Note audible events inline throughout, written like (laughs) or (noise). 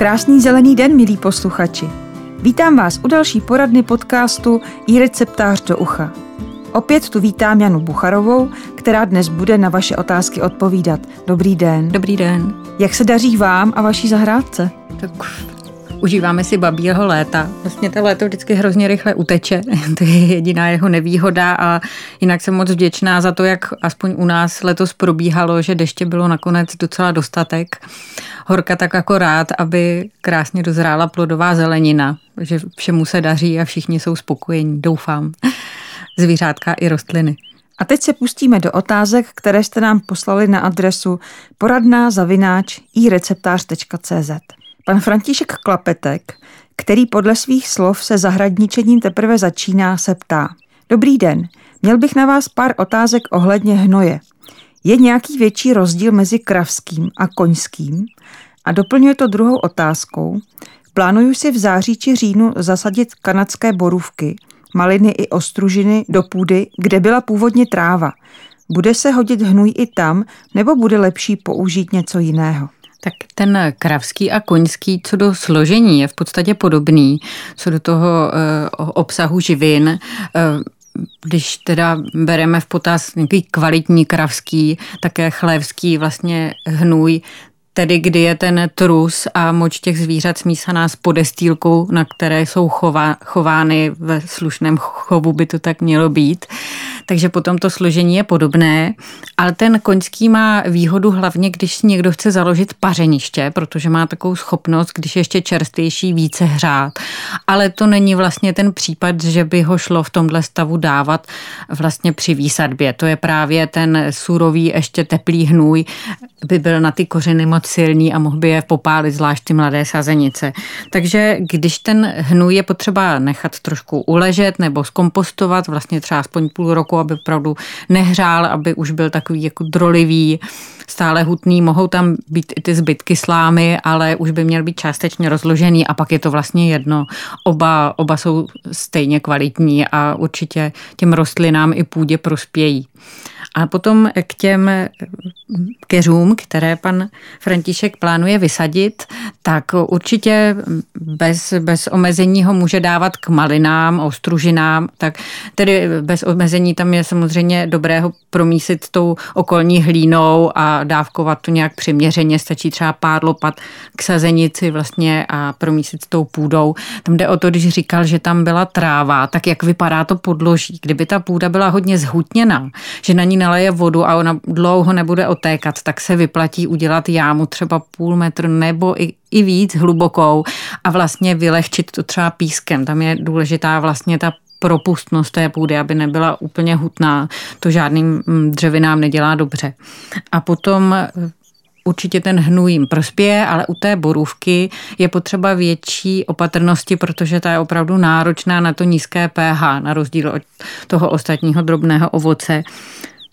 Krásný zelený den, milí posluchači. Vítám vás u další poradny podcastu i receptář do ucha. Opět tu vítám Janu Bucharovou, která dnes bude na vaše otázky odpovídat. Dobrý den. Dobrý den. Jak se daří vám a vaší zahrádce? Tak užíváme si babího léta. Vlastně to léto vždycky hrozně rychle uteče, (laughs) to je jediná jeho nevýhoda a jinak jsem moc vděčná za to, jak aspoň u nás letos probíhalo, že deště bylo nakonec docela dostatek. Horka tak jako rád, aby krásně dozrála plodová zelenina, že všemu se daří a všichni jsou spokojení, doufám. Zvířátka i rostliny. A teď se pustíme do otázek, které jste nám poslali na adresu poradná zavináč ireceptář.cz. Pan František Klapetek, který podle svých slov se zahradničením teprve začíná, se ptá. Dobrý den, měl bych na vás pár otázek ohledně hnoje. Je nějaký větší rozdíl mezi kravským a koňským? A doplňuje to druhou otázkou. Plánuju si v září či říjnu zasadit kanadské borůvky, maliny i ostružiny do půdy, kde byla původně tráva. Bude se hodit hnůj i tam, nebo bude lepší použít něco jiného? Tak ten kravský a koňský co do složení je v podstatě podobný, co do toho eh, obsahu živin. Eh, když teda bereme v potaz nějaký kvalitní kravský, také chlévský vlastně hnůj, tedy kdy je ten trus a moč těch zvířat smísaná s podestýlkou, na které jsou chová, chovány ve slušném chovu, by to tak mělo být takže potom to složení je podobné, ale ten koňský má výhodu hlavně, když si někdo chce založit pařeniště, protože má takovou schopnost, když je ještě čerstvější, více hřát. Ale to není vlastně ten případ, že by ho šlo v tomhle stavu dávat vlastně při výsadbě. To je právě ten surový, ještě teplý hnůj, by byl na ty kořeny moc silný a mohl by je popálit, zvlášť ty mladé sazenice. Takže když ten hnůj je potřeba nechat trošku uležet nebo zkompostovat, vlastně třeba aspoň půl roku, aby opravdu nehřál, aby už byl takový jako drolivý, stále hutný. Mohou tam být i ty zbytky slámy, ale už by měl být částečně rozložený a pak je to vlastně jedno. Oba, oba jsou stejně kvalitní a určitě těm rostlinám i půdě prospějí. A potom k těm keřům, které pan František plánuje vysadit, tak určitě bez, bez omezení ho může dávat k malinám, ostružinám, tak tedy bez omezení tam je samozřejmě dobré ho promísit tou okolní hlínou a dávkovat to nějak přiměřeně, stačí třeba pár lopat k sazenici vlastně a promísit tou půdou. Tam jde o to, když říkal, že tam byla tráva, tak jak vypadá to podloží. Kdyby ta půda byla hodně zhutněná, že na ní naleje vodu a ona dlouho nebude otékat, tak se vyplatí udělat jámu třeba půl metr nebo i, i víc hlubokou a vlastně vylehčit to třeba pískem. Tam je důležitá vlastně ta propustnost té půdy, aby nebyla úplně hutná. To žádným mm, dřevinám nedělá dobře. A potom určitě ten hnůj jim prospěje, ale u té borůvky je potřeba větší opatrnosti, protože ta je opravdu náročná na to nízké pH, na rozdíl od toho ostatního drobného ovoce.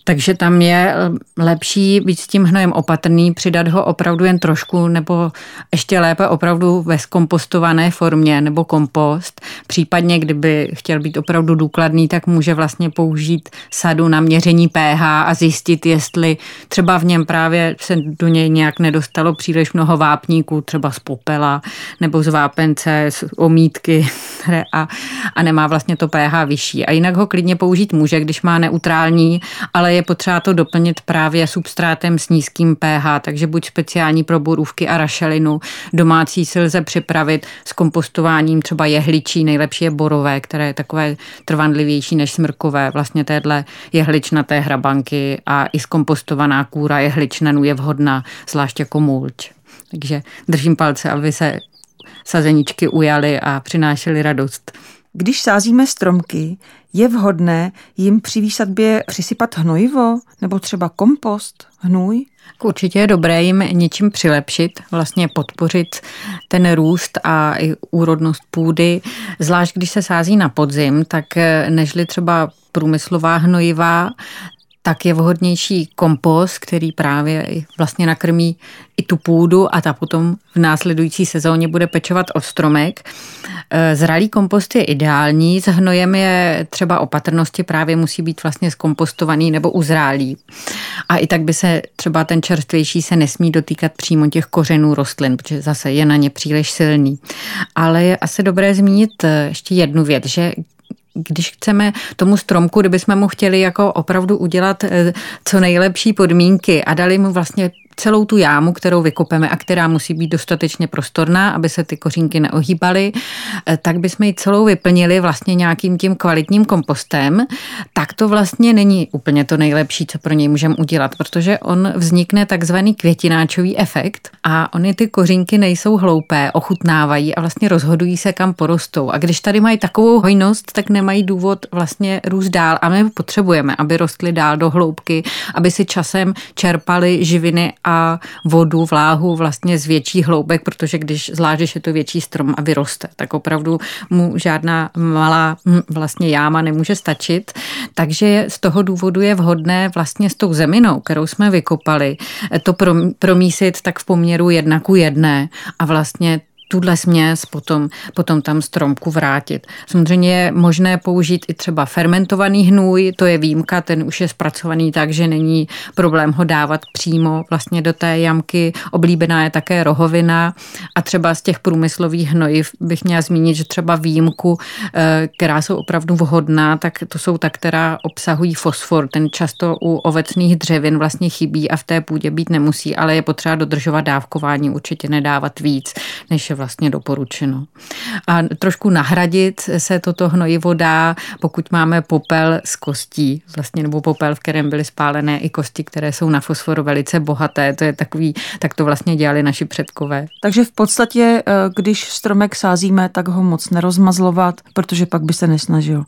Takže tam je eh, lepší být s tím hnojem opatrný, přidat ho opravdu jen trošku, nebo ještě lépe opravdu ve skompostované formě, nebo kompost. Případně, kdyby chtěl být opravdu důkladný, tak může vlastně použít sadu na měření pH a zjistit, jestli třeba v něm právě se do něj nějak nedostalo příliš mnoho vápníků, třeba z popela, nebo z vápence, z omítky a, a nemá vlastně to pH vyšší. A jinak ho klidně použít může, když má neutrální, ale je potřeba to doplnit právě substrátem s nízkým pH, takže buď speciální pro borůvky a rašelinu, domácí si lze připravit s kompostováním třeba jehličí, nejlepší je borové, které je takové trvanlivější než smrkové, vlastně téhle jehličnaté hrabanky a i skompostovaná kůra jehličnanů je vhodná, zvlášť jako mulč. Takže držím palce, aby se sazeničky ujaly a přinášely radost. Když sázíme stromky, je vhodné jim při výsadbě přisypat hnojivo nebo třeba kompost, hnůj? Určitě je dobré jim něčím přilepšit, vlastně podpořit ten růst a i úrodnost půdy. Zvlášť když se sází na podzim, tak nežli třeba průmyslová hnojivá, tak je vhodnější kompost, který právě vlastně nakrmí i tu půdu a ta potom v následující sezóně bude pečovat od stromek. E, zralý kompost je ideální, s hnojem je třeba opatrnosti, právě musí být vlastně zkompostovaný nebo uzrálý. A i tak by se třeba ten čerstvější se nesmí dotýkat přímo těch kořenů rostlin, protože zase je na ně příliš silný. Ale je asi dobré zmínit e, ještě jednu věc, že když chceme tomu stromku, kdybychom mu chtěli jako opravdu udělat e, co nejlepší podmínky a dali mu vlastně celou tu jámu, kterou vykopeme a která musí být dostatečně prostorná, aby se ty kořínky neohýbaly, eh, tak bychom ji celou vyplnili vlastně nějakým tím kvalitním kompostem, tak to vlastně není úplně to nejlepší, co pro něj můžeme udělat, protože on vznikne takzvaný květináčový efekt a oni ty kořínky nejsou hloupé, ochutnávají a vlastně rozhodují se, kam porostou. A když tady mají takovou hojnost, tak nemají důvod vlastně růst dál a my potřebujeme, aby rostly dál do hloubky, aby si časem čerpali živiny a vodu, vláhu vlastně z větší hloubek, protože když zvlášť, je to větší strom a vyroste, tak opravdu mu žádná malá hm, vlastně jáma nemůže stačit. Takže z toho důvodu je vhodné vlastně s tou zeminou, kterou jsme vykopali, to promísit tak v poměru jedna ku jedné a vlastně tuhle směs potom, potom tam stromku vrátit. Samozřejmě je možné použít i třeba fermentovaný hnůj, to je výjimka, ten už je zpracovaný tak, že není problém ho dávat přímo vlastně do té jamky. Oblíbená je také rohovina a třeba z těch průmyslových hnojiv bych měla zmínit, že třeba výjimku, eh, která jsou opravdu vhodná, tak to jsou ta, která obsahují fosfor. Ten často u ovecných dřevin vlastně chybí a v té půdě být nemusí, ale je potřeba dodržovat dávkování, určitě nedávat víc, než je vlastně doporučeno. A trošku nahradit se toto hnojivo dá, pokud máme popel z kostí, vlastně nebo popel, v kterém byly spálené i kosti, které jsou na fosfor velice bohaté. To je takový, tak to vlastně dělali naši předkové. Takže v podstatě, eh, když stromek sázíme, tak ho moc nerozmazlovat, protože pak by se nesnažil.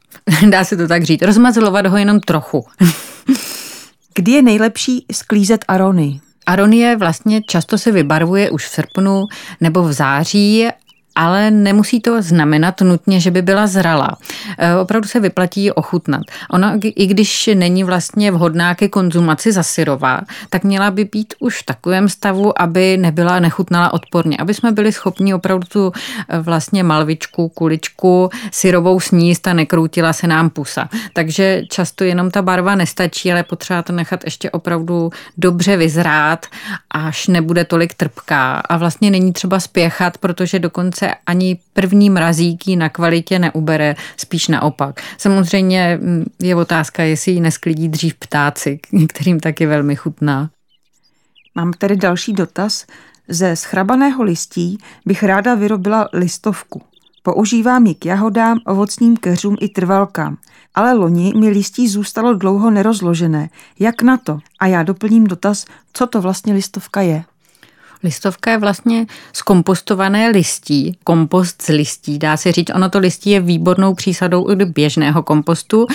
(laughs) Dá se to tak říct. Rozmazlovat ho jenom trochu. (laughs) Kdy je nejlepší sklízet arony? Aronie vlastně často se vybarvuje už v srpnu nebo v září ale nemusí to znamenat nutně, že by byla zrala. E, opravdu se vyplatí ochutnat. Ona, i když není vlastně vhodná ke konzumaci zasyrová, tak měla by být už v takovém stavu, aby nebyla nechutnala odporně, aby jsme byli schopni opravdu tu e, vlastně malvičku, kuličku syrovou sníst a nekroutila se nám pusa. Takže často jenom ta barva nestačí, ale potřeba to nechat ještě opravdu dobře vyzrát, až nebude tolik trpká. A vlastně není třeba spěchat, protože dokonce se ani první mrazíky na kvalitě neubere, spíš naopak. Samozřejmě mm, je otázka, jestli ji nesklidí dřív ptáci, (laughs) kterým taky velmi chutná. Mám tady další dotaz. Ze schrabaného listí bych ráda vyrobila listovku. Používám ji k jahodám, ovocným keřům i trvalkám. Ale loni mi listí zůstalo dlouho nerozložené. Jak na to? A já doplním dotaz, co to vlastně listovka je. Listovka je vlastně zkompostované listí, kompost z listí, dá se říct. Ono to listí je výbornou přísadou i do běžného kompostu,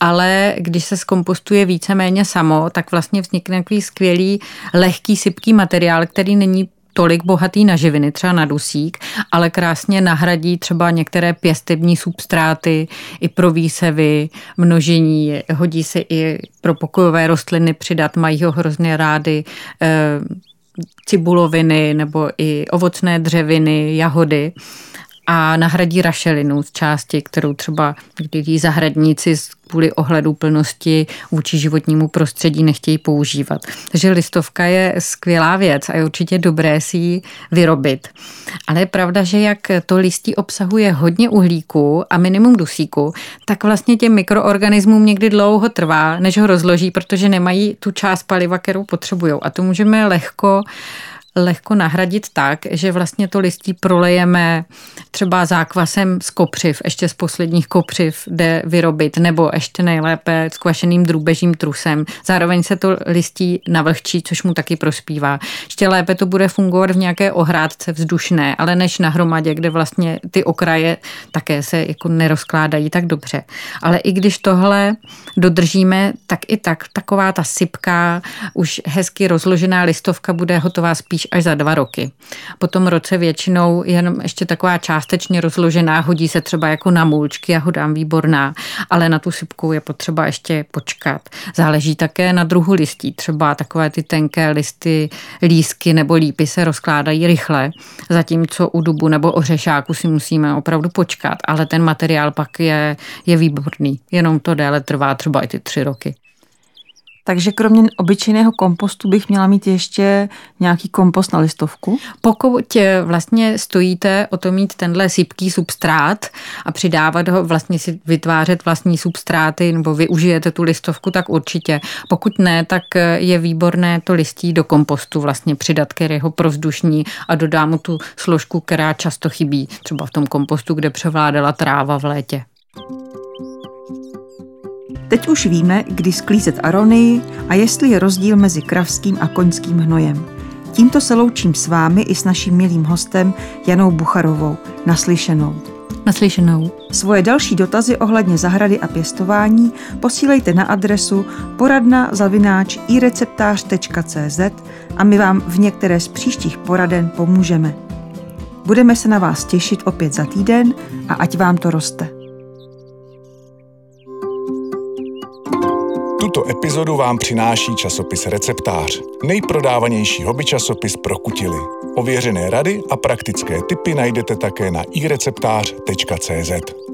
ale když se zkompostuje víceméně samo, tak vlastně vznikne takový skvělý, lehký, sypký materiál, který není tolik bohatý na živiny, třeba na dusík, ale krásně nahradí třeba některé pěstební substráty i pro výsevy, množení, hodí se i pro pokojové rostliny přidat, mají ho hrozně rády eh, cibuloviny nebo i ovocné dřeviny, jahody a nahradí rašelinu z části, kterou třeba když zahradníci kvůli ohledu plnosti vůči životnímu prostředí nechtějí používat. Takže listovka je skvělá věc a je určitě dobré si ji vyrobit. Ale je pravda, že jak to listí obsahuje hodně uhlíku a minimum dusíku, tak vlastně těm mikroorganismům někdy dlouho trvá, než ho rozloží, protože nemají tu část paliva, kterou potřebují. A to můžeme lehko lehko nahradit tak, že vlastně to listí prolejeme třeba zákvasem z kopřiv, ještě z posledních kopřiv jde vyrobit, nebo ještě nejlépe s kvašeným drůbežím trusem. Zároveň se to listí navlhčí, což mu taky prospívá. Ještě lépe to bude fungovat v nějaké ohrádce vzdušné, ale než na hromadě, kde vlastně ty okraje také se jako nerozkládají tak dobře. Ale i když tohle dodržíme, tak i tak taková ta sypká, už hezky rozložená listovka bude hotová spíš spíš až za dva roky. Po tom roce většinou jenom ještě taková částečně rozložená, hodí se třeba jako na můlčky, dám výborná, ale na tu sypku je potřeba ještě počkat. Záleží také na druhu listí, třeba takové ty tenké listy, lísky nebo lípy se rozkládají rychle, zatímco u dubu nebo ořešáku si musíme opravdu počkat, ale ten materiál pak je, je výborný, jenom to déle trvá třeba i ty tři roky. Takže kromě obyčejného kompostu bych měla mít ještě nějaký kompost na listovku? Pokud eh, vlastně stojíte o to mít tenhle sypký substrát a přidávat ho, vlastně si vytvářet vlastní substráty nebo využijete tu listovku, tak určitě. Pokud ne, tak eh, je výborné to listí do kompostu vlastně přidat, který ho provzdušní a dodám mu tu složku, která často chybí, třeba v tom kompostu, kde převládala tráva v létě. Teď už víme, kdy sklízet aronii a jestli je rozdíl mezi kravským a koňským hnojem. Tímto se loučím s vámi i s naším milým hostem Janou Bucharovou. Naslyšenou. Naslyšenou. Svoje další dotazy ohledně zahrady a pěstování posílejte na adresu poradna zavináč ireceptář.cz a my vám v některé z příštích poraden pomůžeme. Budeme se na vás těšit opět za týden a ať vám to roste. Tuto epizodu vám přináší časopis Receptář, nejprodávanější hobby časopis pro kutily. Ověřené rady a praktické tipy najdete také na ireceptář.cz.